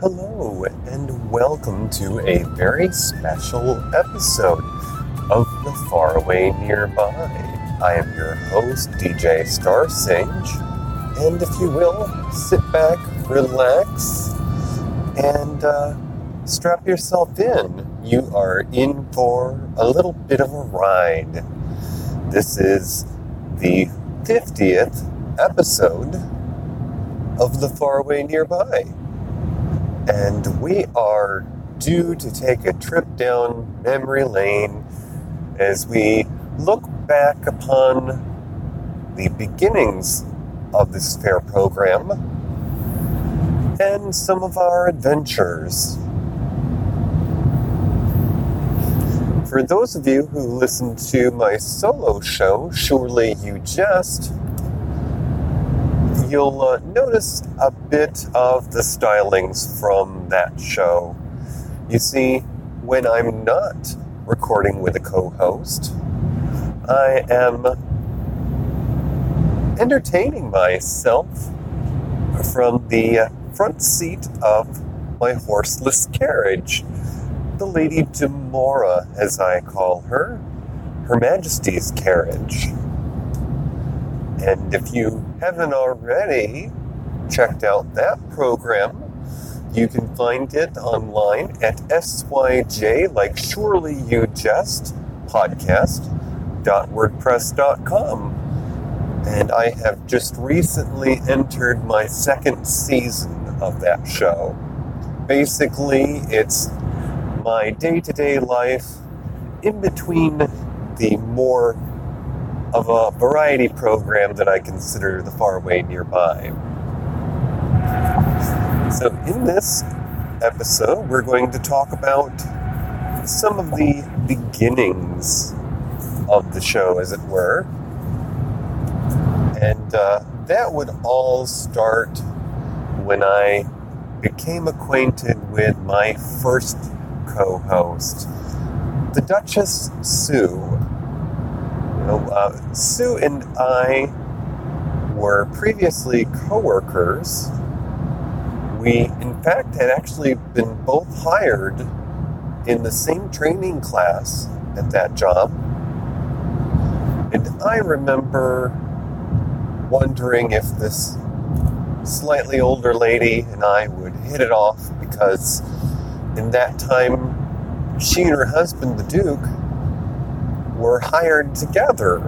Hello, and welcome to a very special episode of The Faraway Nearby. I am your host, DJ Star Sage, and if you will, sit back, relax, and uh, strap yourself in. You are in for a little bit of a ride. This is the 50th episode of The Faraway Nearby and we are due to take a trip down memory lane as we look back upon the beginnings of this fair program and some of our adventures. For those of you who listened to my solo show, Surely You Jest, you'll uh, notice a bit of the stylings from that show. You see, when I'm not recording with a co host, I am entertaining myself from the front seat of my horseless carriage. The Lady Demora, as I call her, Her Majesty's carriage. And if you haven't already checked out that program, you can find it online at SYJ, like Surely You Jest, podcast.wordpress.com. And I have just recently entered my second season of that show. Basically, it's my day to day life in between the more of a variety program that I consider the faraway nearby. So, in this episode, we're going to talk about some of the beginnings of the show, as it were. And uh, that would all start when I became acquainted with my first co host, the Duchess Sue uh, Sue and I were previously coworkers. We, in fact, had actually been both hired in the same training class at that job. And I remember wondering if this slightly older lady and I would hit it off because in that time she and her husband, the Duke, were hired together.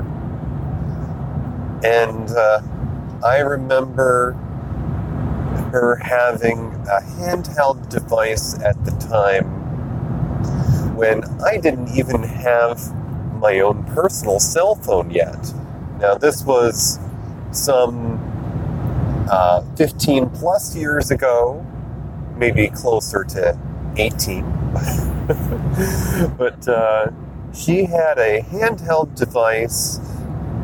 And uh, I remember her having a handheld device at the time when I didn't even have my own personal cell phone yet. Now, this was some uh, 15 plus years ago, maybe closer to 18. but uh, she had a handheld device,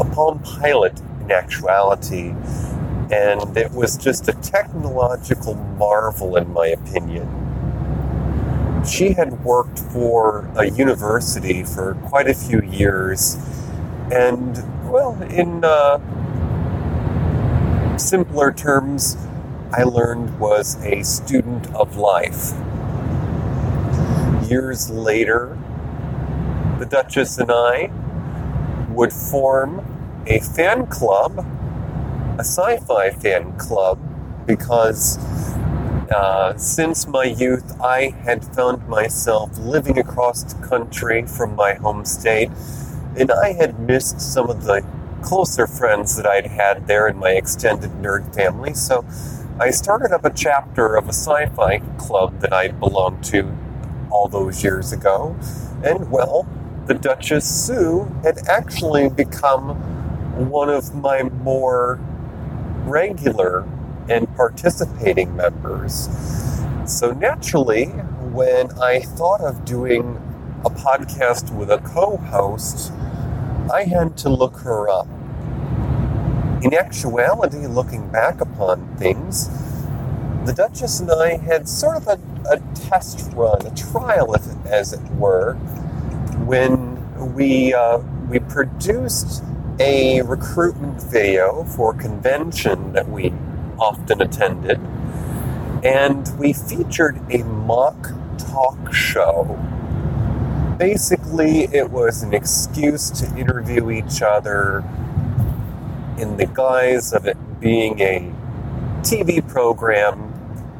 a Palm Pilot in actuality, and it was just a technological marvel, in my opinion. She had worked for a university for quite a few years, and, well, in uh, simpler terms, I learned was a student of life. Years later, the Duchess and I would form a fan club, a sci fi fan club, because uh, since my youth, I had found myself living across the country from my home state, and I had missed some of the closer friends that I'd had there in my extended nerd family. So I started up a chapter of a sci fi club that I belonged to all those years ago. And well, the Duchess Sue had actually become one of my more regular and participating members. So naturally, when I thought of doing a podcast with a co host, I had to look her up. In actuality, looking back upon things, the Duchess and I had sort of a, a test run, a trial, if, as it were, when we uh, we produced a recruitment video for a convention that we often attended, and we featured a mock talk show. Basically, it was an excuse to interview each other in the guise of it being a TV program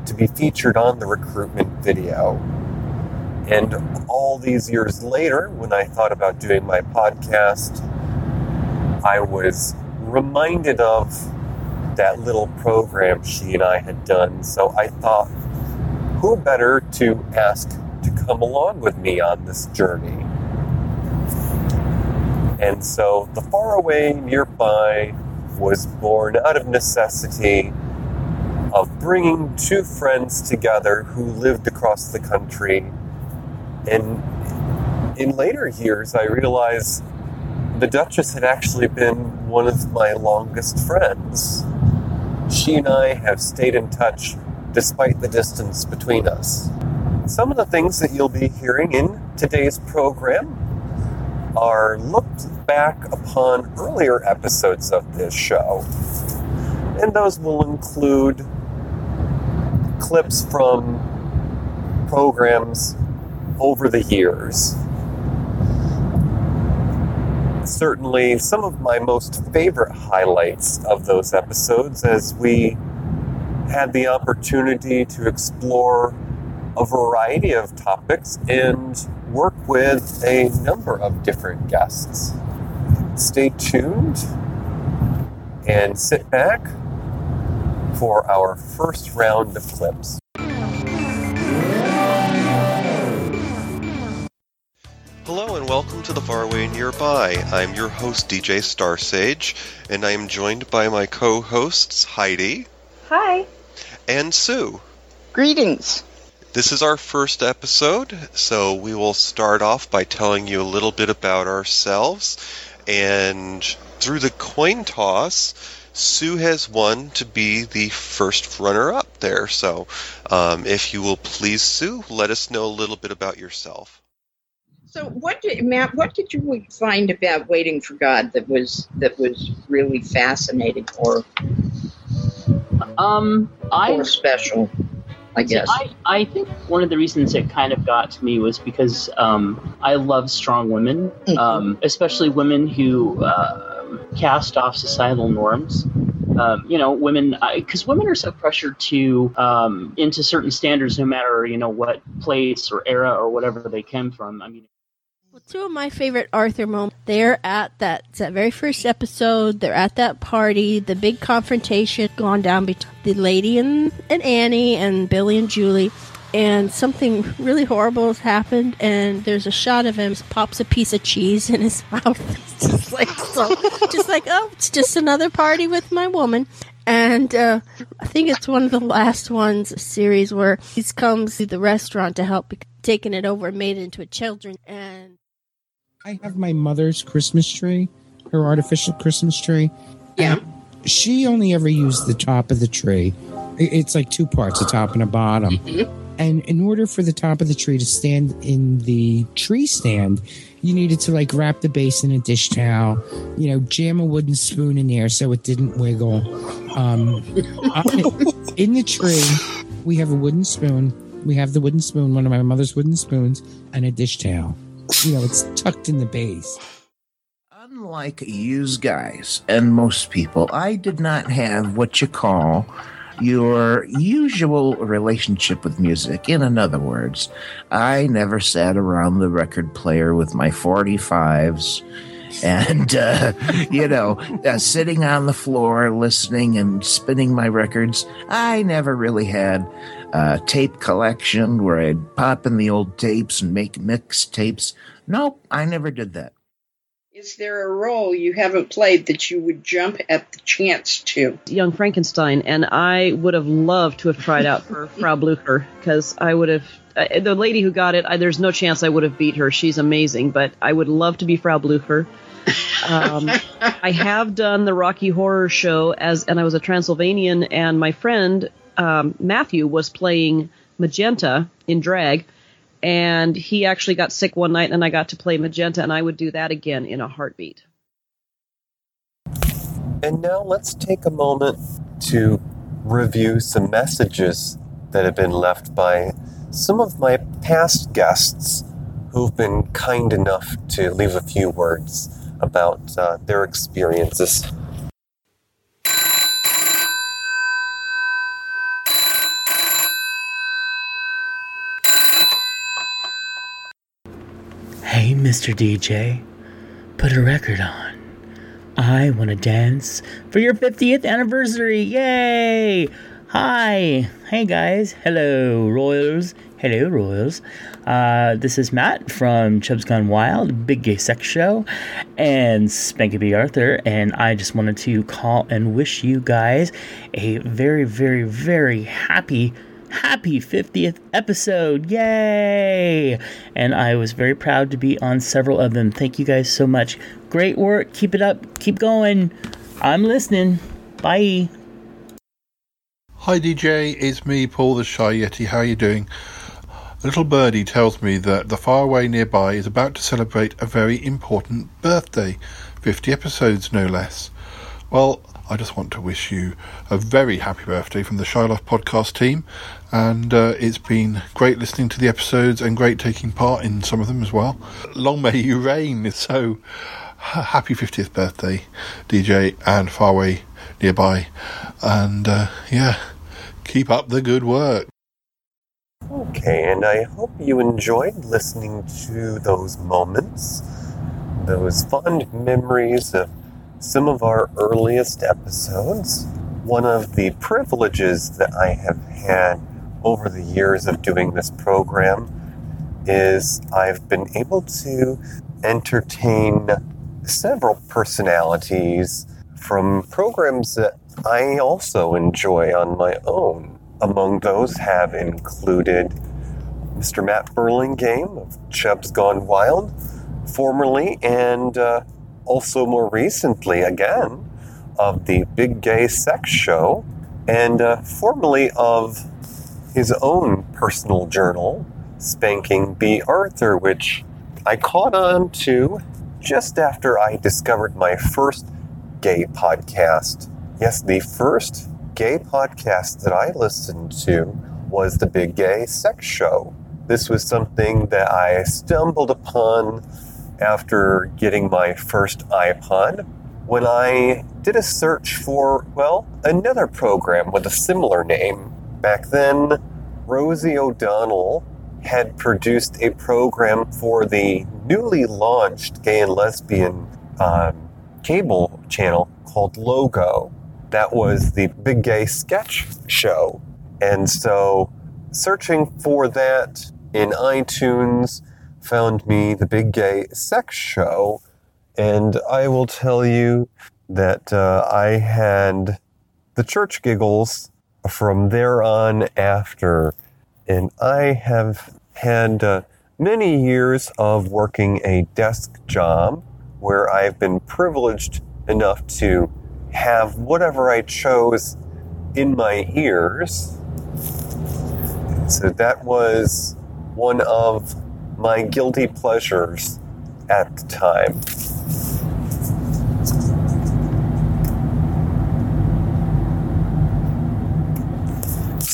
to be featured on the recruitment video. And all these years later, when I thought about doing my podcast, I was reminded of that little program she and I had done. So I thought, who better to ask to come along with me on this journey? And so the faraway nearby was born out of necessity of bringing two friends together who lived across the country. And in later years, I realized the Duchess had actually been one of my longest friends. She and I have stayed in touch despite the distance between us. Some of the things that you'll be hearing in today's program are looked back upon earlier episodes of this show. And those will include clips from programs over the years. Certainly, some of my most favorite highlights of those episodes as we had the opportunity to explore a variety of topics and work with a number of different guests. Stay tuned and sit back for our first round of clips. Hello and welcome to the Faraway Nearby. I'm your host, DJ Starsage, and I am joined by my co hosts, Heidi. Hi. And Sue. Greetings. This is our first episode, so we will start off by telling you a little bit about ourselves. And through the coin toss, Sue has won to be the first runner up there. So um, if you will please, Sue, let us know a little bit about yourself. So, what did Matt? What did you find about Waiting for God that was that was really fascinating or Um, I or special? I guess. I, I think one of the reasons it kind of got to me was because um, I love strong women, Mhm. um, especially women who uh, cast off societal norms. Um, you know, women, because women are so pressured to um, into certain standards, no matter you know what place or era or whatever they came from. I mean, Two of my favorite Arthur moments. They're at that that very first episode. They're at that party. The big confrontation gone down between the lady and, and Annie and Billy and Julie. And something really horrible has happened. And there's a shot of him pops a piece of cheese in his mouth. It's just like so, just like oh, it's just another party with my woman. And uh, I think it's one of the last ones, series where he comes to the restaurant to help, taking it over and made it into a children. And I have my mother's Christmas tree, her artificial Christmas tree. Yeah. She only ever used the top of the tree. It's like two parts, a top and a bottom. And in order for the top of the tree to stand in the tree stand, you needed to like wrap the base in a dish towel, you know, jam a wooden spoon in there so it didn't wiggle. Um, in the tree, we have a wooden spoon. We have the wooden spoon, one of my mother's wooden spoons, and a dish towel. You know, it's tucked in the base. Unlike you guys and most people, I did not have what you call your usual relationship with music. In other words, I never sat around the record player with my 45s and, uh, you know, uh, sitting on the floor listening and spinning my records. I never really had a tape collection where I'd pop in the old tapes and make mix tapes. Nope, I never did that. Is there a role you haven't played that you would jump at the chance to? Young Frankenstein, and I would have loved to have tried out for Frau Blucher because I would have. Uh, the lady who got it, I, there's no chance I would have beat her. She's amazing, but I would love to be Frau Blucher. Um, I have done the Rocky Horror Show as, and I was a Transylvanian, and my friend um, Matthew was playing Magenta in drag, and he actually got sick one night, and I got to play Magenta, and I would do that again in a heartbeat. And now let's take a moment to review some messages that have been left by some of my past guests who've been kind enough to leave a few words about uh, their experiences. Hey, Mr. DJ, put a record on. I want to dance for your 50th anniversary. Yay! Hi. Hey, guys. Hello, Royals. Hello, Royals. Uh, this is Matt from Chubbs Gone Wild, Big Gay Sex Show, and Spanky B. Arthur. And I just wanted to call and wish you guys a very, very, very happy happy 50th episode. Yay! And I was very proud to be on several of them. Thank you guys so much. Great work. Keep it up. Keep going. I'm listening. Bye. Hi DJ, it's me, Paul the Shy Yeti. How are you doing? A little birdie tells me that the faraway nearby is about to celebrate a very important birthday. 50 episodes, no less. Well, I just want to wish you a very happy birthday from the Shyloft podcast team. And uh, it's been great listening to the episodes and great taking part in some of them as well. Long may you reign. So happy 50th birthday, DJ and Faraway nearby. And uh, yeah, keep up the good work. Okay, and I hope you enjoyed listening to those moments, those fond memories of some of our earliest episodes. One of the privileges that I have had over the years of doing this program is I've been able to entertain several personalities from programs that I also enjoy on my own. Among those have included Mr. Matt Burlingame of Chubbs Gone Wild, formerly, and uh, also more recently again of the Big Gay Sex Show, and uh, formerly of his own personal journal, Spanking B. Arthur, which I caught on to just after I discovered my first gay podcast. Yes, the first gay podcast that I listened to was the Big Gay Sex Show. This was something that I stumbled upon after getting my first iPod when I did a search for, well, another program with a similar name. Back then, Rosie O'Donnell had produced a program for the newly launched gay and lesbian um, cable channel called Logo. That was the Big Gay Sketch Show. And so, searching for that in iTunes, found me the Big Gay Sex Show, and I will tell you that uh, I had the church giggles from there on after, and I have had uh, many years of working a desk job where I've been privileged enough to have whatever I chose in my ears. So that was one of my guilty pleasures at the time.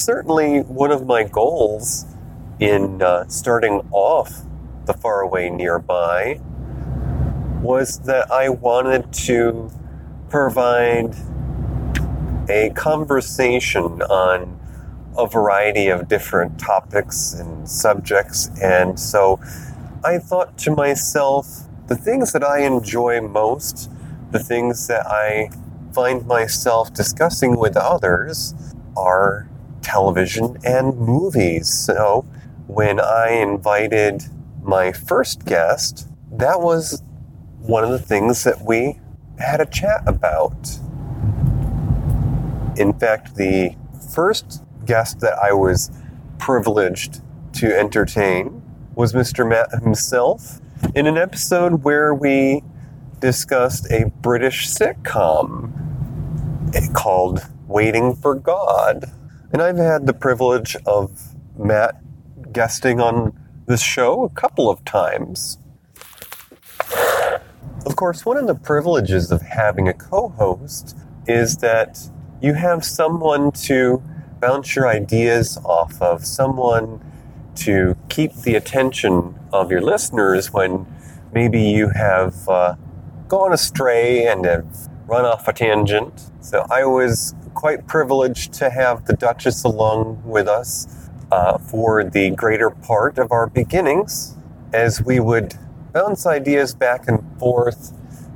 Certainly, one of my goals in uh, starting off the faraway nearby was that I wanted to provide a conversation on a variety of different topics and subjects. And so I thought to myself, the things that I enjoy most, the things that I find myself discussing with others, are television and movies. So when I invited my first guest, that was one of the things that we had a chat about. In fact, the first guest that I was privileged to entertain was Mr. Matt himself in an episode where we discussed a British sitcom called Waiting for God. And I've had the privilege of Matt guesting on this show a couple of times. Of course, one of the privileges of having a co host is that you have someone to bounce your ideas off of, someone to keep the attention of your listeners when maybe you have uh, gone astray and have run off a tangent. So I was quite privileged to have the Duchess along with us uh, for the greater part of our beginnings as we would bounce ideas back and forth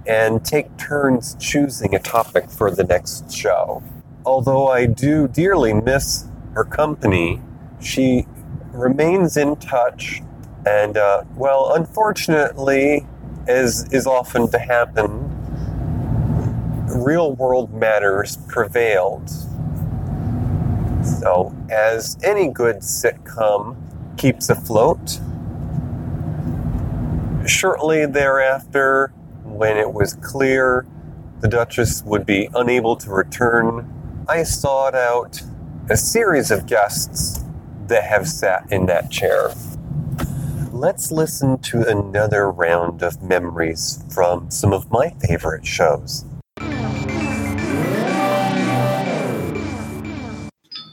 and take turns choosing a topic for the next show. Although I do dearly miss her company, she remains in touch, and uh, well, unfortunately, as is often to happen, real world matters prevailed. So, as any good sitcom keeps afloat, shortly thereafter, when it was clear the Duchess would be unable to return, I sought out a series of guests that have sat in that chair. Let's listen to another round of memories from some of my favorite shows.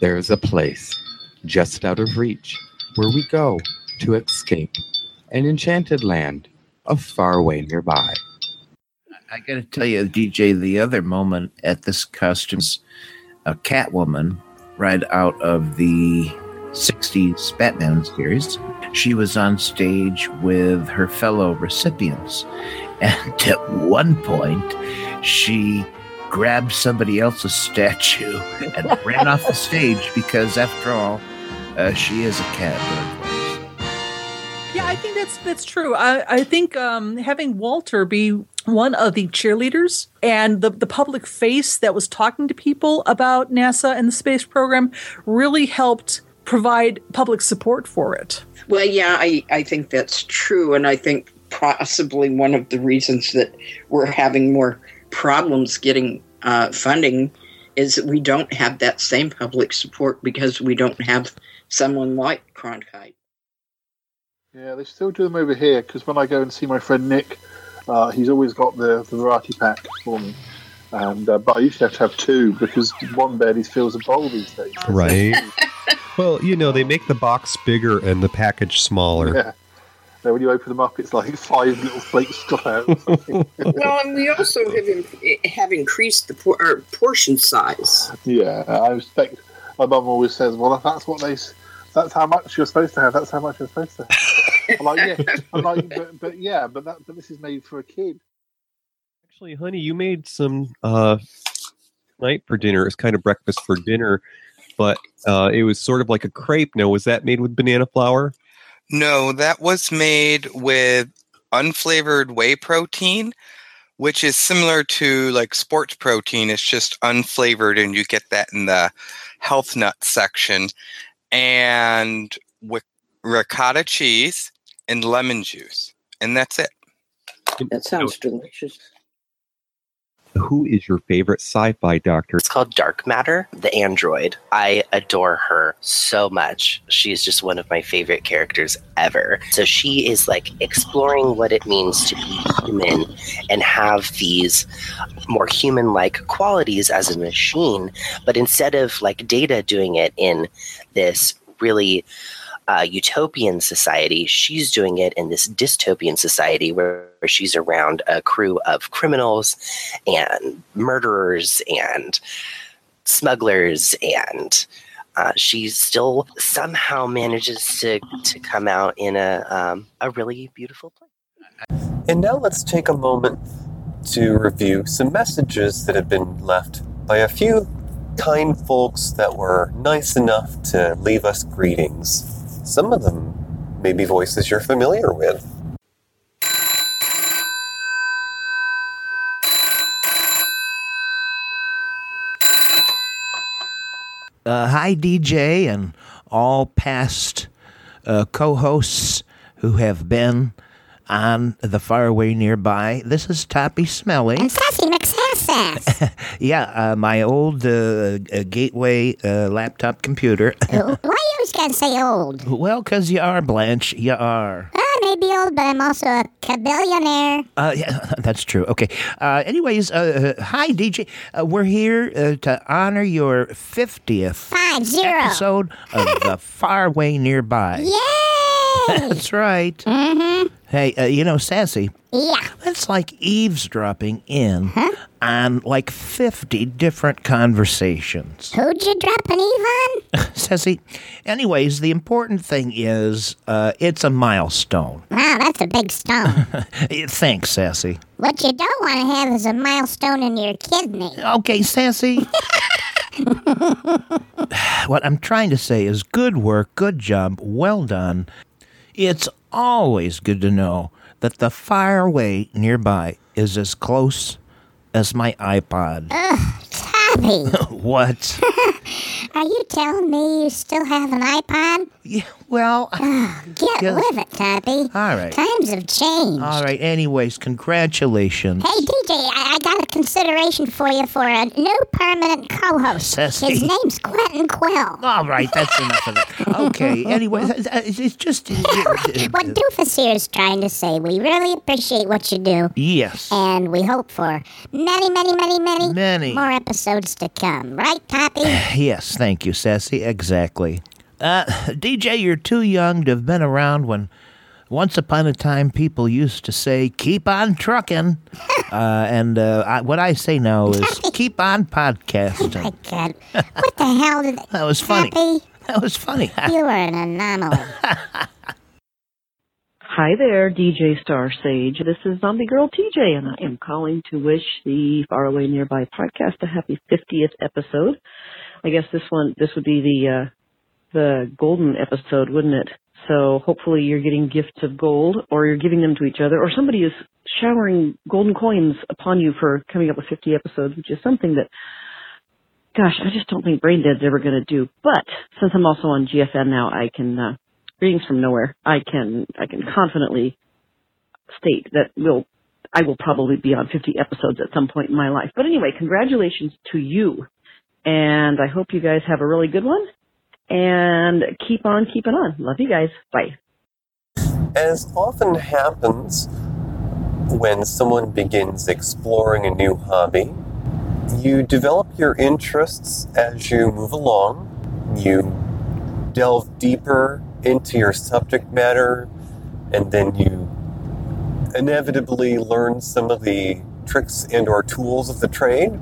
There's a place just out of reach where we go to escape an enchanted land of far away nearby. I got to tell you, DJ, the other moment at this costume's a Catwoman right out of the 60s Batman series. She was on stage with her fellow recipients. And at one point, she grabbed somebody else's statue and ran off the stage because, after all, uh, she is a cat burglar. Yeah, I think that's that's true. I, I think um, having Walter be one of the cheerleaders and the, the public face that was talking to people about NASA and the space program really helped provide public support for it. Well, yeah, I, I think that's true. And I think possibly one of the reasons that we're having more problems getting uh, funding is that we don't have that same public support because we don't have someone like Cronkite. Yeah, they still do them over here because when I go and see my friend Nick, uh, he's always got the, the variety pack for me. And uh, but I used to have to have two because one bed is fills a bowl these days. Right. well, you know, they make the box bigger and the package smaller. Yeah. So when you open them up, it's like five little flakes drop out. well, and we also have in, have increased the por- our portion size. yeah, I respect. My mum always says, "Well, if that's what they, that's how much you're supposed to have. That's how much you're supposed to." have. I'm like, yeah, I'm like, but, but yeah, but that, but this is made for a kid. Actually, honey, you made some uh, night for dinner. It's kind of breakfast for dinner, but uh, it was sort of like a crepe. Now, was that made with banana flour? No, that was made with unflavored whey protein, which is similar to like sports protein. It's just unflavored, and you get that in the health nut section. And with ricotta cheese and lemon juice, and that's it. That sounds delicious. Who is your favorite sci-fi doctor? It's called Dark Matter, the android. I adore her so much. She is just one of my favorite characters ever. So she is like exploring what it means to be human and have these more human like qualities as a machine. But instead of like data doing it in this really uh, utopian society, she's doing it in this dystopian society where, where she's around a crew of criminals and murderers and smugglers and uh, she still somehow manages to, to come out in a, um, a really beautiful place. And now let's take a moment to review some messages that have been left by a few kind folks that were nice enough to leave us greetings. Some of them may be voices you're familiar with. Uh, hi, DJ, and all past uh, co hosts who have been on the faraway nearby. This is Toppy Smelly. McSassass. yeah, uh, my old uh, uh, Gateway uh, laptop computer. Why you always gotta say old? well, because you are, Blanche. You are. I may be old, but I'm also a billionaire. Uh, yeah, that's true. Okay. Uh, anyways, uh, uh, hi, DJ. Uh, we're here uh, to honor your 50th Five zero. episode of The Faraway Nearby. Yay! That's right. Mm-hmm. Hey, uh, you know, Sassy, Yeah. that's like eavesdropping in on like 50 different conversations. Who'd you drop an eve on? Sassy, anyways, the important thing is uh, it's a milestone. Wow, that's a big stone. Thanks, Sassy. what you don't want to have is a milestone in your kidney. Okay, Sassy. what I'm trying to say is good work, good job, well done. It's always good to know that the faraway nearby is as close as my iPod. Ugh, Toppy. what? Are you telling me you still have an iPod? Yeah, well. Ah, get Yes. with it, Toppy. All right. Times have changed. All right, anyways, congratulations. Hey, DJ, I, I got a consideration for you for a new permanent co host. His name's Quentin Quill. All right, that's enough of it. Okay, anyway, it's just. what Doofus here is trying to say, we really appreciate what you do. Yes. And we hope for many, many, many, many, Many. more episodes to come. Right, Toppy? Yes, thank you, Sassy. Exactly. Uh, DJ, you're too young to have been around when once upon a time people used to say, keep on trucking. uh, and uh, I, what I say now is, keep on podcasting. My God. What the hell did That was funny. Toppy, That was funny. you are an anomaly. Hi there, DJ Star Sage. This is Zombie Girl TJ, and I am calling to wish the Faraway Nearby podcast a happy 50th episode. I guess this one, this would be the uh, the golden episode, wouldn't it? So hopefully you're getting gifts of gold, or you're giving them to each other, or somebody is showering golden coins upon you for coming up with 50 episodes, which is something that, gosh, I just don't think Brain Dead's ever going to do. But since I'm also on GFN now, I can. Uh, greetings from nowhere. I can I can confidently state that we'll I will probably be on 50 episodes at some point in my life. But anyway, congratulations to you, and I hope you guys have a really good one. And keep on keeping on. Love you guys. Bye. As often happens when someone begins exploring a new hobby, you develop your interests as you move along. You delve deeper into your subject matter, and then you inevitably learn some of the tricks and or tools of the trade.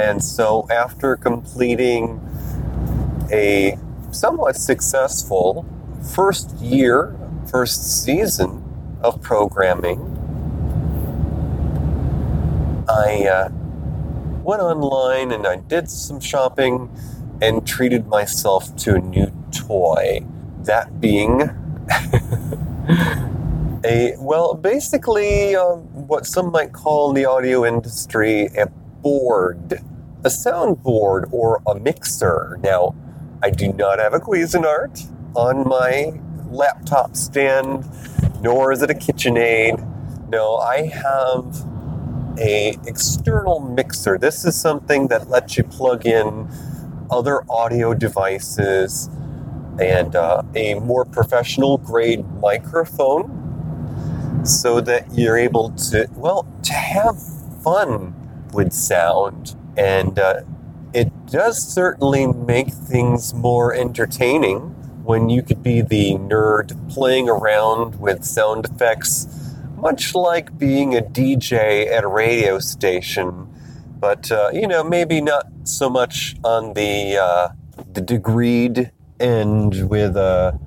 And so after completing a somewhat successful first year, first season of programming, I uh, went online and I did some shopping and treated myself to a new toy. That being a, well, basically uh, what some might call in the audio industry a board, a soundboard or a mixer. Now, I do not have a Cuisinart on my laptop stand, nor is it a KitchenAid. No, I have a external mixer. This is something that lets you plug in other audio devices and uh, a more professional grade microphone so that you're able to, well, to have fun with sound. And uh, it does certainly make things more entertaining when you could be the nerd playing around with sound effects, much like being a DJ at a radio station. But, uh, you know, maybe not so much on the, uh, the degreed end with a,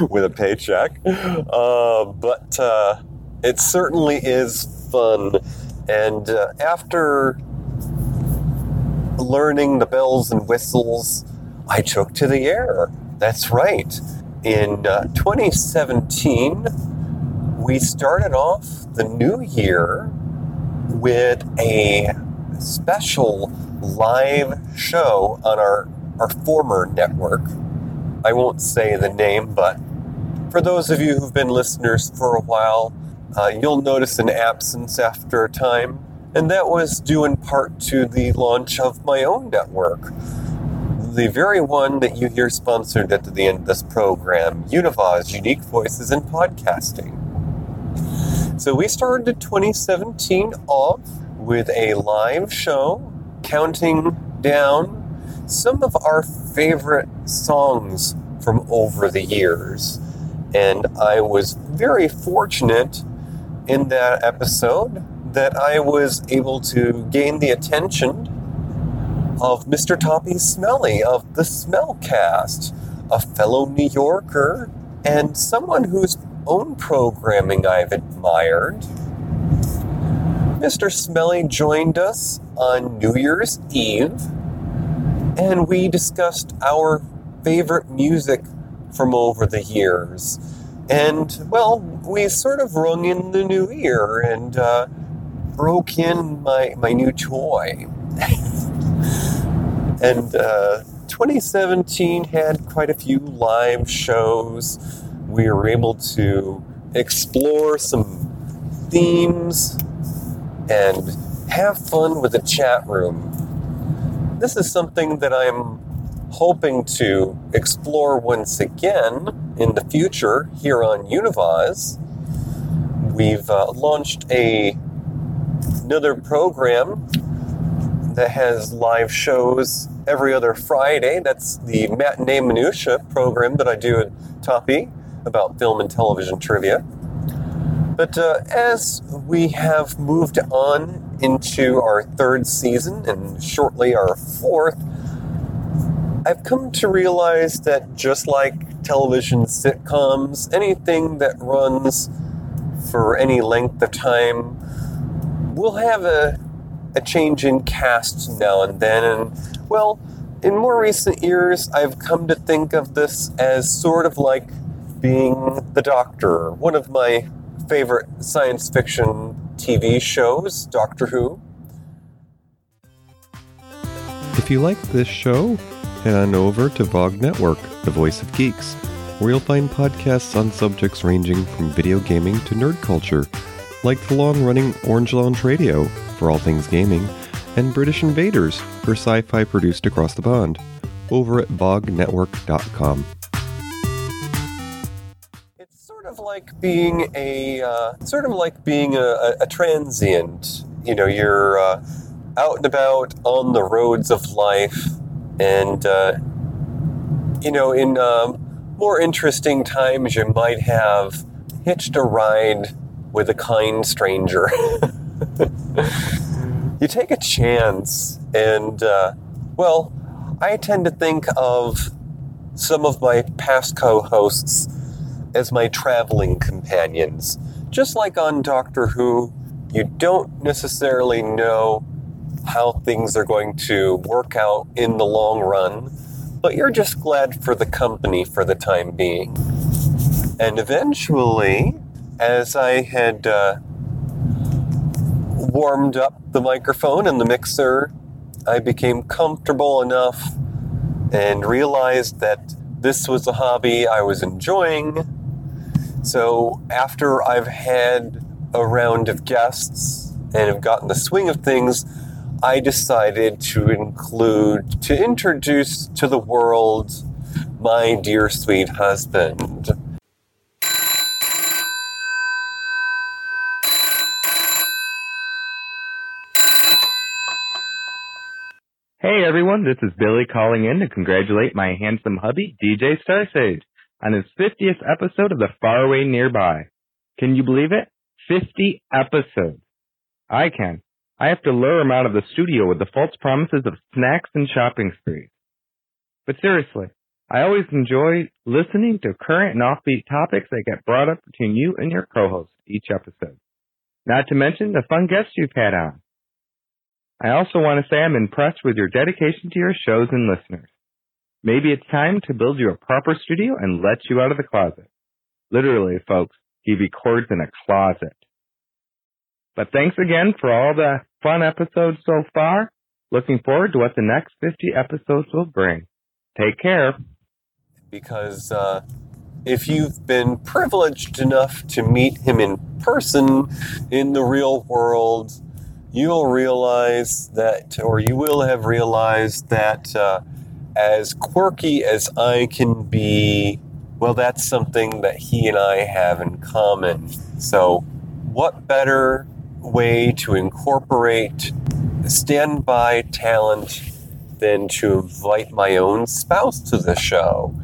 with a paycheck. Uh, but uh, it certainly is fun. And uh, after learning the bells and whistles, I took to the air. That's right. In uh, 2017, we started off the new year with a special live show on our, our former network. I won't say the name, but for those of you who've been listeners for a while, uh, you'll notice an absence after a time, and that was due in part to the launch of my own network. the very one that you hear sponsored at the end of this program, Univaz Unique Voices in Podcasting. So we started 2017 off with a live show counting down some of our favorite songs from over the years. And I was very fortunate in that episode that I was able to gain the attention of Mr. Toppy Smelly of the Smellcast, a fellow New Yorker and someone whose own programming I've admired. Mr. Smelly joined us on New Year's Eve, and we discussed our favorite music from over the years. And, well, we sort of rung in the new year and uh, broke in my, my new toy. and uh, 2017 had quite a few live shows. We were able to explore some themes and have fun with the chat room. This is something that I'm hoping to explore once again in the future here on Univaz. We've uh, launched a another program that has live shows every other Friday. That's the Matinee Minutia program that I do at Toppy about film and television trivia. But uh, as we have moved on into our third season and shortly our fourth, I've come to realize that just like television sitcoms, anything that runs for any length of time will have a, a change in cast now and then. And, well, in more recent years, I've come to think of this as sort of like being the Doctor, one of my favorite science fiction TV shows, Doctor Who. If you like this show, head on over to VOG Network, the voice of geeks, where you'll find podcasts on subjects ranging from video gaming to nerd culture, like the long running Orange Lounge Radio for all things gaming, and British Invaders for sci fi produced across the pond, over at vognetwork.com. It's sort of like being a uh, sort of like being a, a, a transient. You know, you're uh, out and about on the roads of life, and uh, you know, in um, more interesting times, you might have hitched a ride with a kind stranger. you take a chance, and uh, well, I tend to think of some of my past co-hosts as my traveling companions. Just like on Doctor Who, you don't necessarily know how things are going to work out in the long run, but you're just glad for the company for the time being. And eventually, as I had uh, warmed up the microphone and the mixer, I became comfortable enough and realized that this was a hobby I was enjoying so after I've had a round of guests and have gotten the swing of things, I decided to include, to introduce to the world my dear sweet husband. Hey everyone, this is Billy calling in to congratulate my handsome hubby, DJ Starsage, on his 50th episode of The Faraway Nearby. Can you believe it? 50 episodes. I can. I have to lure him out of the studio with the false promises of snacks and shopping sprees. But seriously, I always enjoy listening to current and offbeat topics that get brought up between you and your co-host each episode. Not to mention the fun guests you've had on. I also want to say I'm impressed with your dedication to your shows and listeners. Maybe it's time to build you a proper studio and let you out of the closet. Literally, folks, he records in a closet. But thanks again for all the fun episodes so far. Looking forward to what the next 50 episodes will bring. Take care. Because uh, if you've been privileged enough to meet him in person in the real world, you'll realize that, or you will have realized that uh, as quirky as I can be, well, that's something that he and I have in common. So, what better way to incorporate standby talent than to invite my own spouse to the show?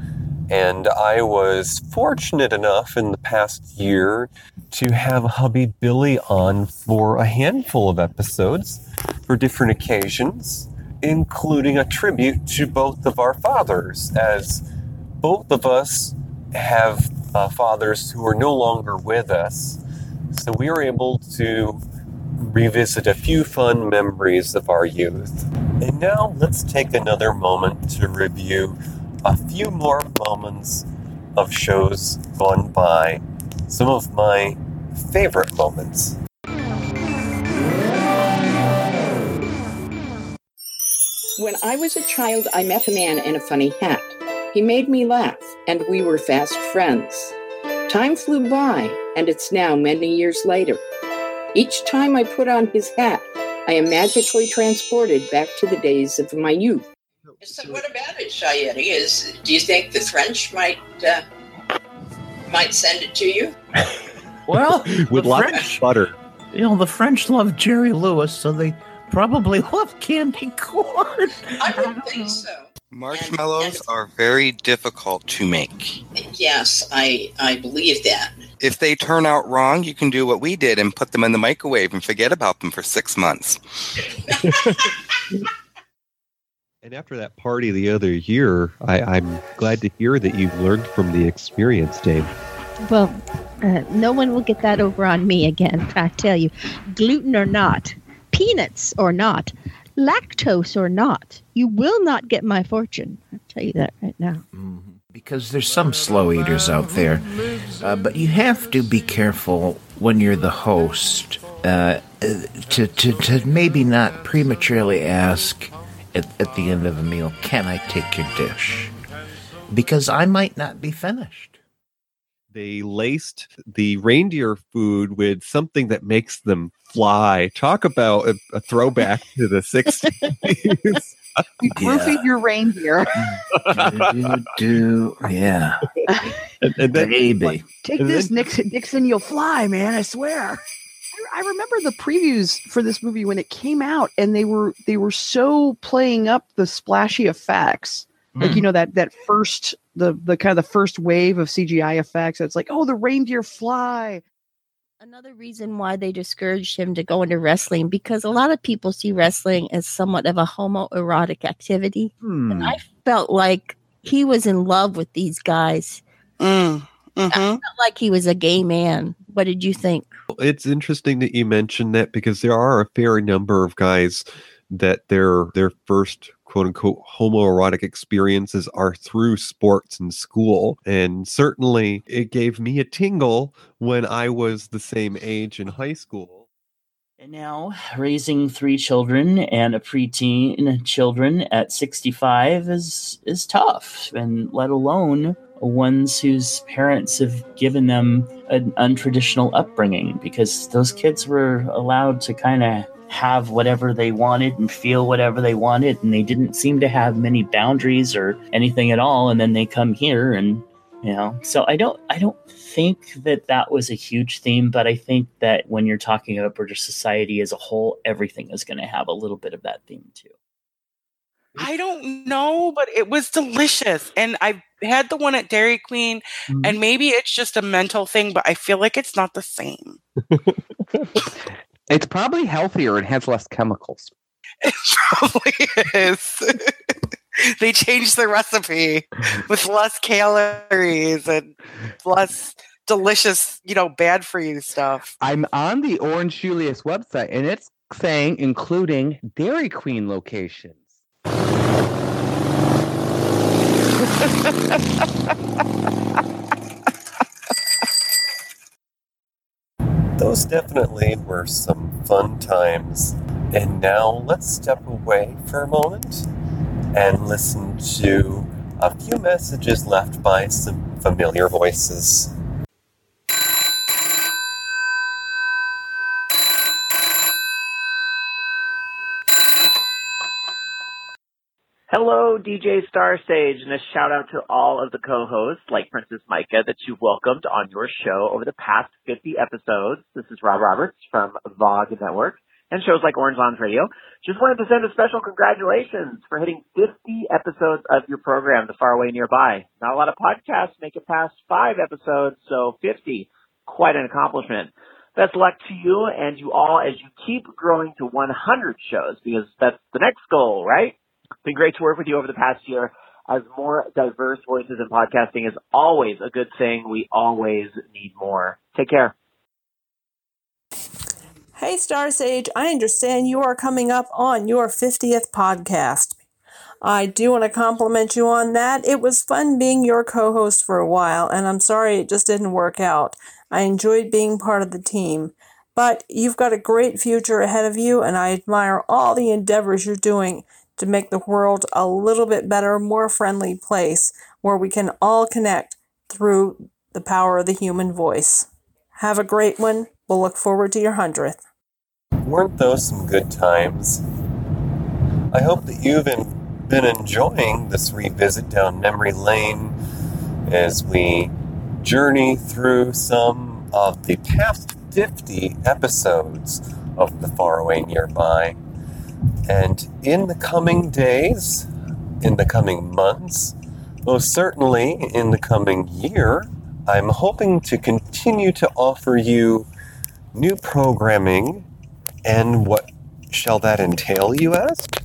And I was fortunate enough in the past year to have hubby Billy on for a handful of episodes for different occasions, including a tribute to both of our fathers, as both of us have uh, fathers who are no longer with us. So we were able to revisit a few fun memories of our youth. And now let's take another moment to review a few more moments of shows gone by, some of my favorite moments. When I was a child, I met a man in a funny hat. He made me laugh, and we were fast friends. Time flew by, and it's now many years later. Each time I put on his hat, I am magically transported back to the days of my youth. So, what about it, Shayeti? Is do you think the French might uh, might send it to you? Well, with the lots French- of butter. You know, the French love Jerry Lewis, so they probably love candy corn. I would think so. Marshmallows are very difficult to make. Yes, I I believe that. If they turn out wrong, you can do what we did and put them in the microwave and forget about them for six months. And after that party the other year, I, I'm glad to hear that you've learned from the experience, Dave. Well, uh, no one will get that over on me again. I tell you, gluten or not, peanuts or not, lactose or not, you will not get my fortune. I'll tell you that right now. Mm-hmm. because there's some slow eaters out there. Uh, but you have to be careful when you're the host uh, to, to, to maybe not prematurely ask at, at the end of a meal, can I take your dish? Because I might not be finished. They laced the reindeer food with something that makes them fly. Talk about a, a throwback to the 60s. You roofied your reindeer. do, do, yeah. and, and then, Baby. Take And this, then- Nixon, Dixon. You'll fly, man. I swear. I, I remember the previews for this movie when it came out, and they were they were so playing up the splashy effects, like Mm. you know that that first the the kind of the first wave of CGI effects. It's like, oh, the reindeer fly. Another reason why they discouraged him to go into wrestling because a lot of people see wrestling as somewhat of a homoerotic activity. Hmm. And I felt like he was in love with these guys. Mm. Mm-hmm. I felt like he was a gay man. What did you think? it's interesting that you mentioned that because there are a fair number of guys that their their first quote unquote homoerotic experiences are through sports and school and certainly it gave me a tingle when i was the same age in high school And now, raising three children and a preteen children at 65 is is tough, and let alone ones whose parents have given them an untraditional upbringing because those kids were allowed to kind of have whatever they wanted and feel whatever they wanted and they didn't seem to have many boundaries or anything at all and then they come here and you know so i don't i don't think that that was a huge theme but i think that when you're talking about british society as a whole everything is going to have a little bit of that theme too I don't know, but it was delicious. And I had the one at Dairy Queen, mm-hmm. and maybe it's just a mental thing, but I feel like it's not the same. It's probably healthier and has less chemicals. It probably is. they changed the recipe with less calories and less delicious, you know, bad for you stuff. I'm on the Orange Julius website and it's saying including Dairy Queen locations. Those definitely were some fun times. And now let's step away for a moment and listen to a few messages left by some familiar voices. Hello, DJ Star Sage, and a shout out to all of the co-hosts like Princess Micah that you've welcomed on your show over the past 50 episodes. This is Rob Roberts from VOG Network and shows like Orange Lounge Radio. Just wanted to send a special congratulations for hitting 50 episodes of your program, The Far Away Nearby. Not a lot of podcasts make it past five episodes, so 50, quite an accomplishment. Best luck to you and you all as you keep growing to 100 shows because that's the next goal, right? Been great to work with you over the past year. As more diverse voices in podcasting is always a good thing. We always need more. Take care. Hey, Star Sage, I understand you are coming up on your 50th podcast. I do want to compliment you on that. It was fun being your co host for a while, and I'm sorry it just didn't work out. I enjoyed being part of the team. But you've got a great future ahead of you, and I admire all the endeavors you're doing to make the world a little bit better, more friendly place where we can all connect through the power of the human voice. Have a great one. We'll look forward to your 100th. Weren't those some good times? I hope that you've been enjoying this revisit down memory lane as we journey through some of the past 50 episodes of The Faraway Nearby. And in the coming days, in the coming months, most certainly in the coming year, I'm hoping to continue to offer you new programming. And what shall that entail, you ask?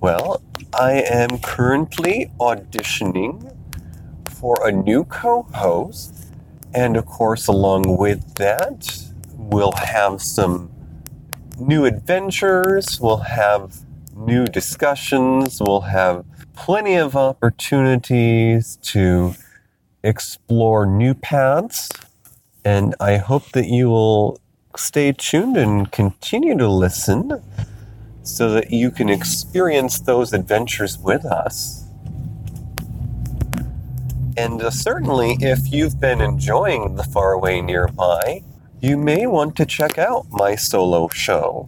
Well, I am currently auditioning for a new co host. And of course, along with that, we'll have some new adventures, we'll have new discussions, we'll have plenty of opportunities to explore new paths. And I hope that you will stay tuned and continue to listen so that you can experience those adventures with us. And uh, certainly, if you've been enjoying The Faraway Nearby, you may want to check out my solo show.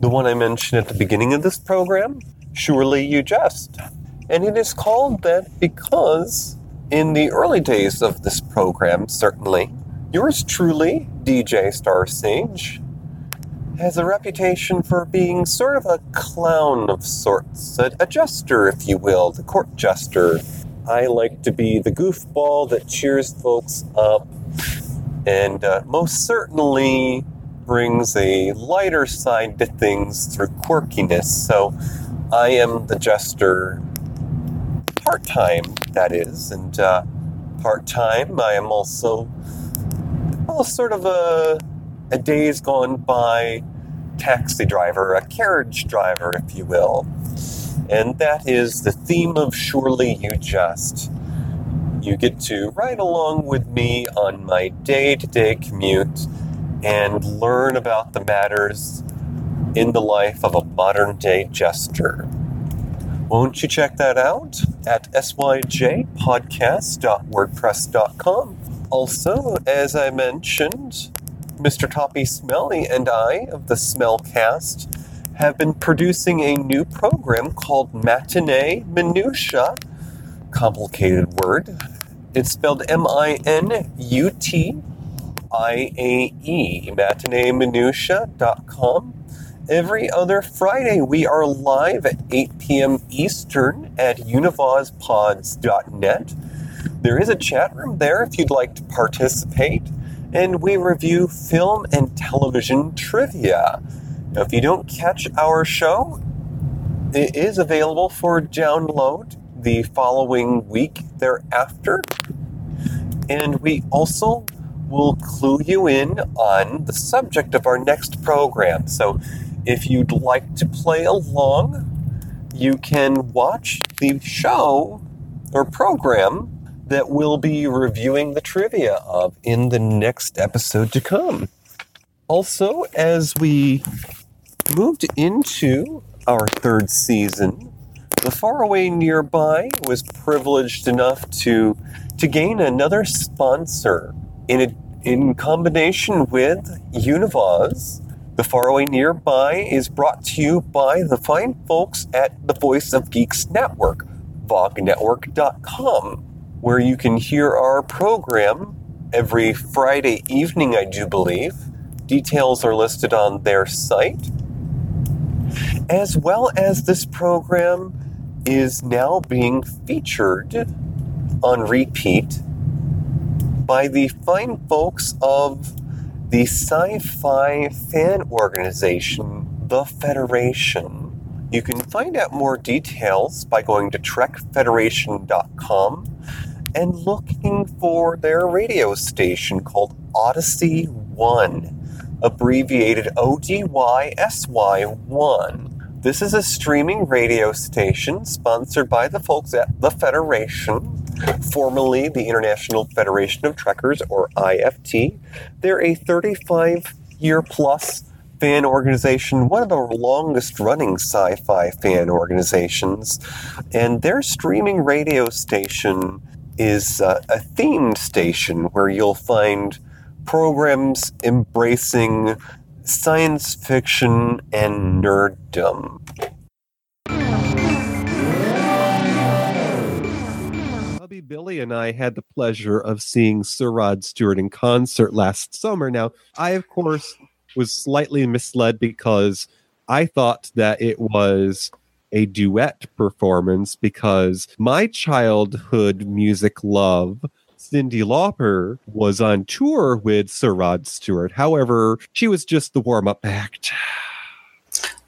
The one I mentioned at the beginning of this program, Surely You Jest. And it is called that because in the early days of this program, certainly, yours truly, DJ Star Sage, has a reputation for being sort of a clown of sorts, a, a jester, if you will, the court jester. I like to be the goofball that cheers folks up and uh, most certainly brings a lighter side to things through quirkiness. So I am the jester part time, that is, and uh, part time I am also well, sort of a, a days gone by taxi driver, a carriage driver, if you will. And that is the theme of Surely You Jest. You get to ride along with me on my day to day commute and learn about the matters in the life of a modern day jester. Won't you check that out at syjpodcast.wordpress.com? Also, as I mentioned, Mr. Toppy Smelly and I of the Smellcast have been producing a new program called Matinee Minutia. Complicated word. It's spelled M I N U T I A E, matineeminutia.com. Every other Friday, we are live at 8 p.m. Eastern at univazpods.net. There is a chat room there if you'd like to participate, and we review film and television trivia. Now, if you don't catch our show, it is available for download the following week thereafter. And we also will clue you in on the subject of our next program. So if you'd like to play along, you can watch the show or program that we'll be reviewing the trivia of in the next episode to come. Also, as we moved into our third season, the faraway nearby was privileged enough to to gain another sponsor in a, in combination with Univaz. The faraway nearby is brought to you by the fine folks at the Voice of Geeks Network, vognetwork.com, where you can hear our program every Friday evening, I do believe. Details are listed on their site. As well as this program is now being featured on repeat by the fine folks of the sci fi fan organization, The Federation. You can find out more details by going to trekfederation.com and looking for their radio station called Odyssey 1, abbreviated ODYSY1. This is a streaming radio station sponsored by the folks at the Federation, formerly the International Federation of Trekkers, or IFT. They're a 35 year plus fan organization, one of the longest running sci fi fan organizations. And their streaming radio station is uh, a themed station where you'll find programs embracing science fiction and nerddom. Hubby Billy and I had the pleasure of seeing Sir Rod Stewart in concert last summer. Now, I, of course, was slightly misled because I thought that it was a duet performance because my childhood music love Cyndi Lauper was on tour with Sir Rod Stewart. However, she was just the warm up act.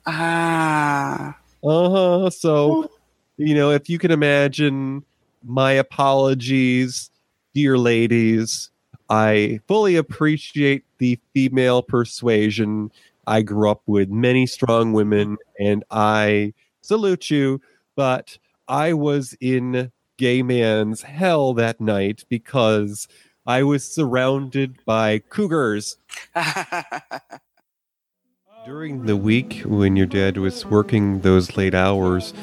Ah. Uh huh. So, you know, if you can imagine, my apologies, dear ladies. I fully appreciate the female persuasion. I grew up with many strong women and I salute you, but I was in gay man's hell that night because I was surrounded by cougars. During the week when your dad was working those late hours,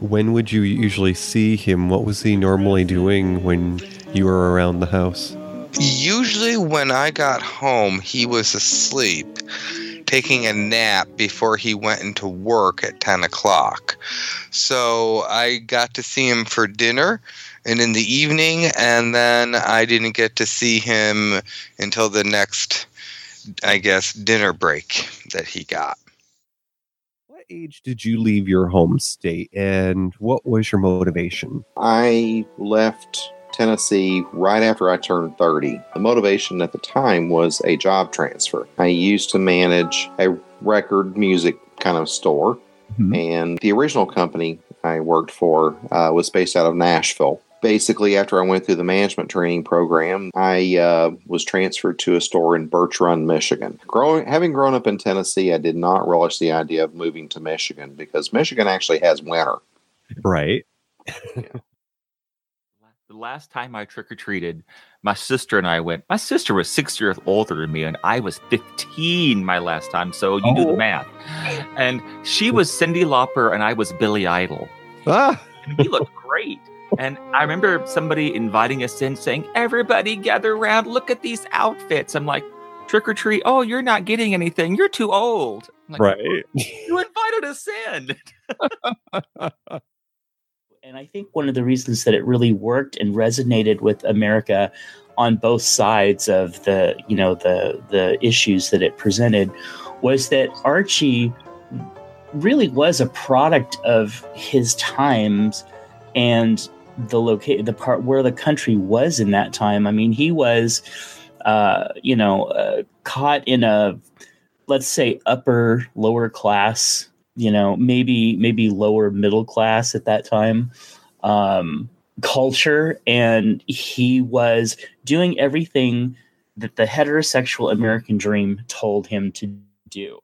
when would you usually see him? What was he normally doing when you were around the house? Usually, when I got home, he was asleep, taking a nap before he went into work at 10 o'clock. So I got to see him for dinner and in the evening, and then I didn't get to see him until the next, I guess, dinner break that he got. What age did you leave your home state and what was your motivation? I left Tennessee right after I turned 30. The motivation at the time was a job transfer. I used to manage a record music kind of store, and the original company I worked for uh, was based out of Nashville. Basically, after I went through the management training program, I uh, was transferred to a store in Birch Run, Michigan. Growing, having grown up in Tennessee, I did not relish the idea of moving to Michigan because Michigan actually has winter. Right. The last time I trick or treated, my sister and I went. My sister was six years older than me, and I was 15 my last time. So you do Oh. the math. And she was Cyndi Lauper, and I was Billy Idol. Ah. And we looked great. And I remember somebody inviting us in saying, Everybody gather around, look at these outfits. I'm like, Trick or treat. Oh, you're not getting anything. You're too old. Like, Right. You invited us in. And I think one of the reasons that it really worked and resonated with America on both sides of the, you know, the the issues that it presented was that Archie really was a product of his times and the locate the part where the country was in that time. I mean, he was uh, you know, uh, caught in a let's say upper lower class you know maybe maybe lower middle class at that time um culture. And he was doing everything that the heterosexual american dream told him to do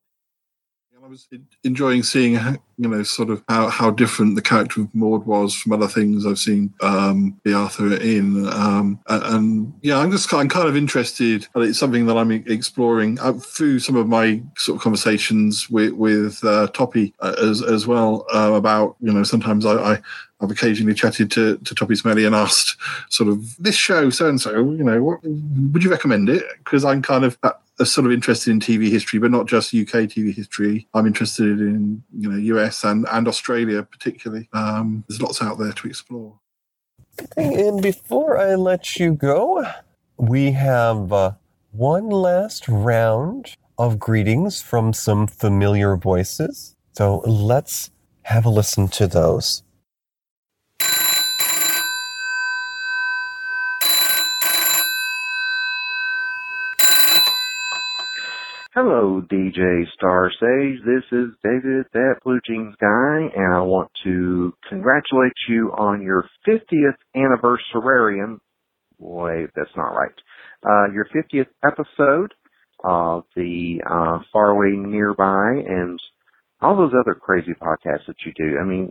I was enjoying seeing, you know, sort of how, how different the character of Maude was from other things I've seen um, the Arthur in. Um, and, yeah, I'm just I'm kind of interested. It's something that I'm exploring uh, through some of my sort of conversations with with uh, Toppy uh, as as well uh, about you know sometimes I. I I've occasionally chatted to, to Toppy Smelly and asked, sort of, this show, so and so, you know, what, would you recommend it? Because I'm kind of that sort of interested in TV history, but not just UK TV history. I'm interested in you know US and and Australia particularly. Um, there's lots out there to explore. Okay, and before I let you go, we have uh, one last round of greetings from some familiar voices. So let's have a listen to those. Hello, DJ Star Sage. This is David, that Blue Jeans guy, and I want to congratulate you on your 50th anniversarium. Wait, that's not right. Uh, your 50th episode of the uh, Faraway Nearby and all those other crazy podcasts that you do. I mean,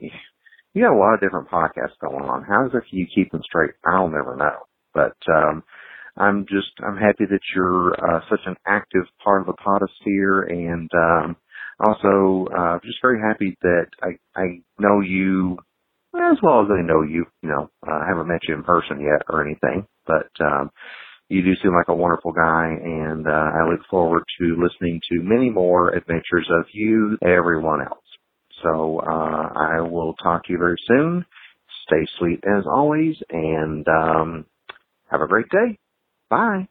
you got a lot of different podcasts going on. How does it you keep them straight? I'll never know. But um, I'm just I'm happy that you're uh, such an active part of the podosphere, and um, also uh, just very happy that I I know you as well as I know you. You know, uh, I haven't met you in person yet or anything, but um, you do seem like a wonderful guy, and uh, I look forward to listening to many more adventures of you, and everyone else. So uh, I will talk to you very soon. Stay sweet as always, and um, have a great day. Bye.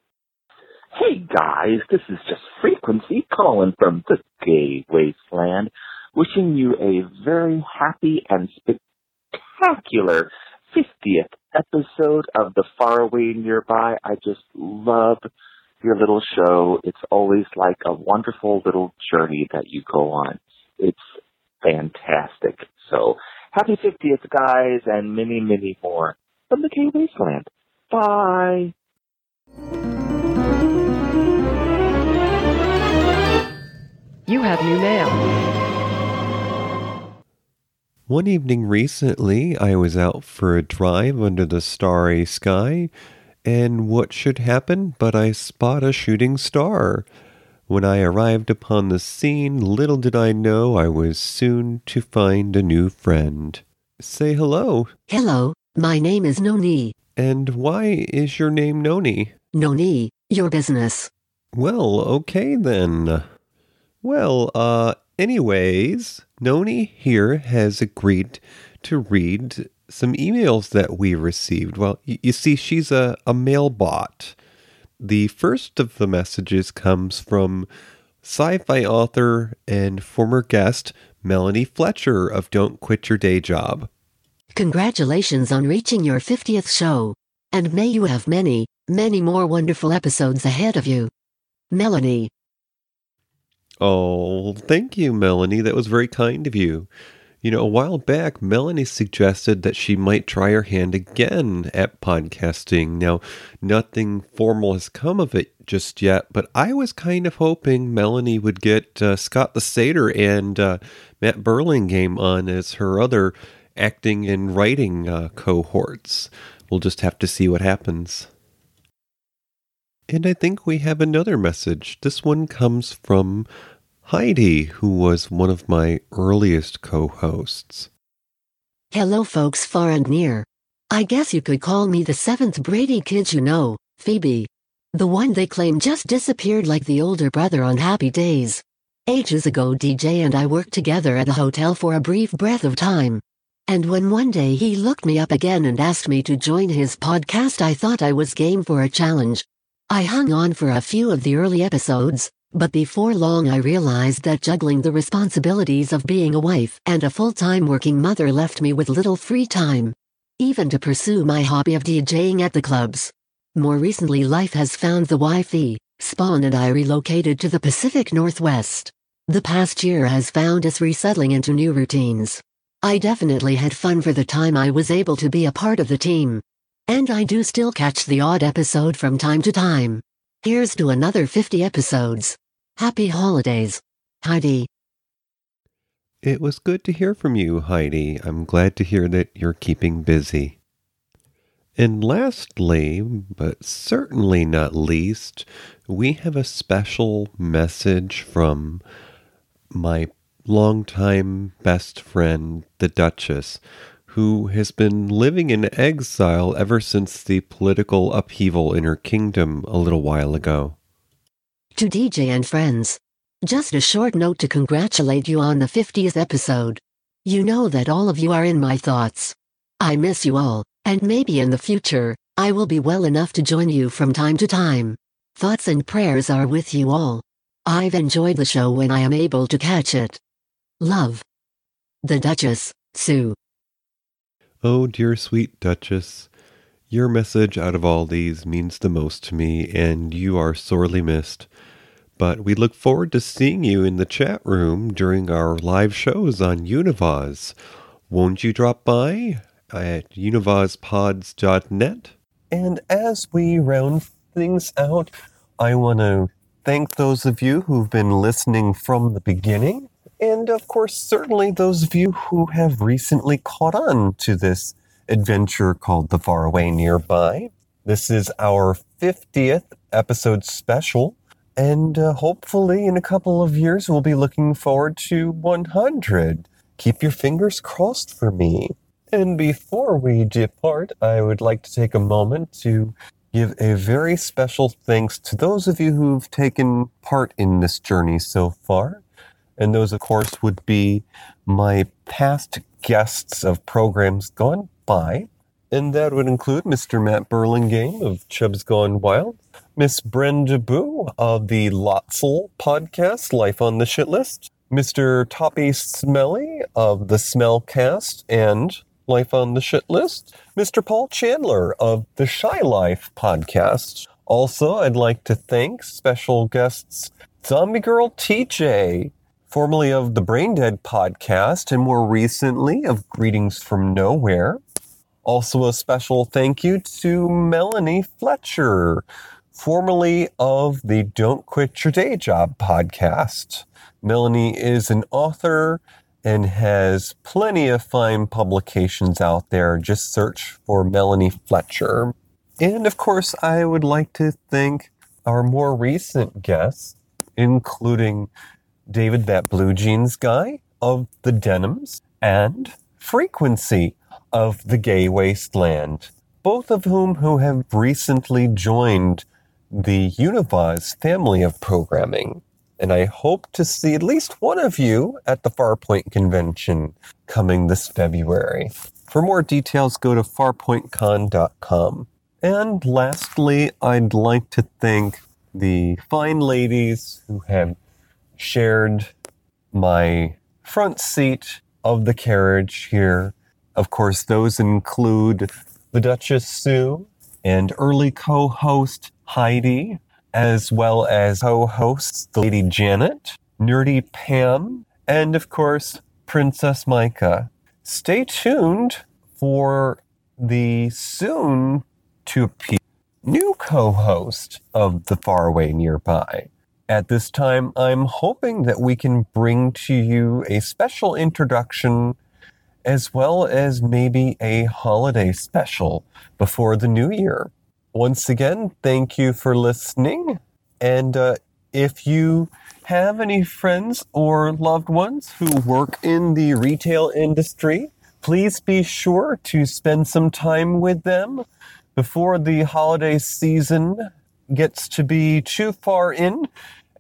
Hey guys, this is just Frequency calling from the gay wasteland, wishing you a very happy and spectacular 50th episode of The Faraway Nearby. I just love your little show. It's always like a wonderful little journey that you go on. It's fantastic. So happy 50th guys and many, many more from the gay wasteland. Bye. You have new mail. One evening recently, I was out for a drive under the starry sky, and what should happen but I spot a shooting star. When I arrived upon the scene, little did I know I was soon to find a new friend. Say hello. Hello, my name is Noni. And why is your name Noni? Noni, your business. Well, okay then. Well, uh, anyways, Noni here has agreed to read some emails that we received. Well, y- you see, she's a, a mail bot. The first of the messages comes from sci fi author and former guest Melanie Fletcher of Don't Quit Your Day Job. Congratulations on reaching your 50th show. And may you have many, many more wonderful episodes ahead of you. Melanie. Oh, thank you, Melanie. That was very kind of you. You know, a while back, Melanie suggested that she might try her hand again at podcasting. Now, nothing formal has come of it just yet, but I was kind of hoping Melanie would get uh, Scott the Satyr and uh, Matt Burlingame on as her other acting and writing uh, cohorts. We'll just have to see what happens. And I think we have another message. This one comes from Heidi, who was one of my earliest co hosts. Hello, folks far and near. I guess you could call me the seventh Brady kid you know, Phoebe. The one they claim just disappeared like the older brother on Happy Days. Ages ago, DJ and I worked together at a hotel for a brief breath of time. And when one day he looked me up again and asked me to join his podcast, I thought I was game for a challenge. I hung on for a few of the early episodes, but before long I realized that juggling the responsibilities of being a wife and a full-time working mother left me with little free time. Even to pursue my hobby of DJing at the clubs. More recently life has found the wifey, Spawn and I relocated to the Pacific Northwest. The past year has found us resettling into new routines. I definitely had fun for the time I was able to be a part of the team. And I do still catch the odd episode from time to time. Here's to another 50 episodes. Happy holidays. Heidi. It was good to hear from you, Heidi. I'm glad to hear that you're keeping busy. And lastly, but certainly not least, we have a special message from my longtime best friend, the Duchess, who has been living in exile ever since the political upheaval in her kingdom a little while ago. To DJ and friends. Just a short note to congratulate you on the 50th episode. You know that all of you are in my thoughts. I miss you all, and maybe in the future, I will be well enough to join you from time to time. Thoughts and prayers are with you all. I've enjoyed the show when I am able to catch it. Love. The Duchess, Sue. Oh, dear sweet Duchess, your message out of all these means the most to me, and you are sorely missed. But we look forward to seeing you in the chat room during our live shows on Univaz. Won't you drop by at univazpods.net? And as we round things out, I want to thank those of you who've been listening from the beginning. And of course, certainly those of you who have recently caught on to this adventure called The Faraway Nearby. This is our 50th episode special. And uh, hopefully, in a couple of years, we'll be looking forward to 100. Keep your fingers crossed for me. And before we depart, I would like to take a moment to give a very special thanks to those of you who've taken part in this journey so far. And those, of course, would be my past guests of programs gone by. And that would include Mr. Matt Burlingame of Chubbs Gone Wild, Miss Brenda Boo of the Lotzel podcast, Life on the Shit List, Mr. Toppy Smelly of the Smellcast and Life on the Shit List, Mr. Paul Chandler of the Shy Life podcast. Also, I'd like to thank special guests Zombie Girl TJ, formerly of the Brain Dead podcast, and more recently of Greetings from Nowhere. Also, a special thank you to Melanie Fletcher, formerly of the Don't Quit Your Day Job podcast. Melanie is an author and has plenty of fine publications out there. Just search for Melanie Fletcher. And of course, I would like to thank our more recent guests, including David, that blue jeans guy of the Denims, and Frequency of the Gay Wasteland, both of whom who have recently joined the Univaz family of programming. And I hope to see at least one of you at the Farpoint convention coming this February. For more details, go to farpointcon.com. And lastly, I'd like to thank the fine ladies who have shared my front seat of the carriage here. Of course, those include the Duchess Sue and early co host Heidi, as well as co hosts the Lady Janet, Nerdy Pam, and of course, Princess Micah. Stay tuned for the soon to appear new co host of The Faraway Nearby. At this time, I'm hoping that we can bring to you a special introduction as well as maybe a holiday special before the new year. Once again, thank you for listening. And uh, if you have any friends or loved ones who work in the retail industry, please be sure to spend some time with them before the holiday season gets to be too far in,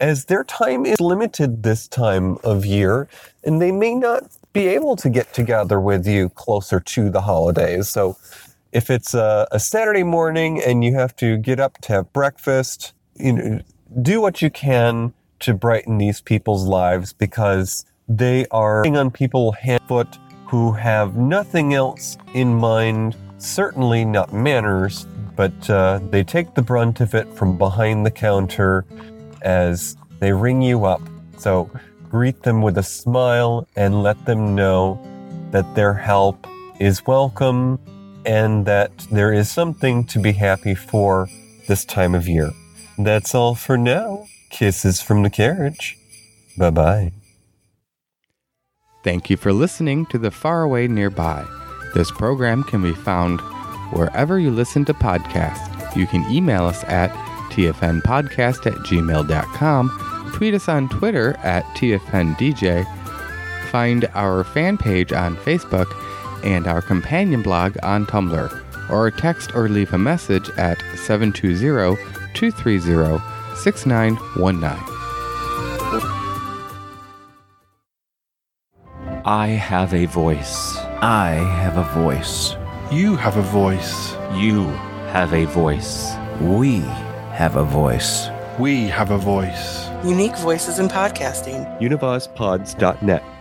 as their time is limited this time of year, and they may not be able to get together with you closer to the holidays. So if it's a, a Saturday morning and you have to get up to have breakfast, you know, do what you can to brighten these people's lives because they are on people hand foot who have nothing else in mind, certainly not manners, but uh, they take the brunt of it from behind the counter as they ring you up. So greet them with a smile and let them know that their help is welcome and that there is something to be happy for this time of year. That's all for now. Kisses from the carriage. Bye bye. Thank you for listening to The Faraway Nearby. This program can be found wherever you listen to podcasts. You can email us at tfnpodcast at gmail.com, tweet us on Twitter at tfndj, find our fan page on Facebook, and our companion blog on Tumblr, or text or leave a message at 720 230 6919. I have a voice. I have a voice. You have a voice. You have a voice. We have a voice. We have a voice. Unique voices in podcasting. Univazpods.net.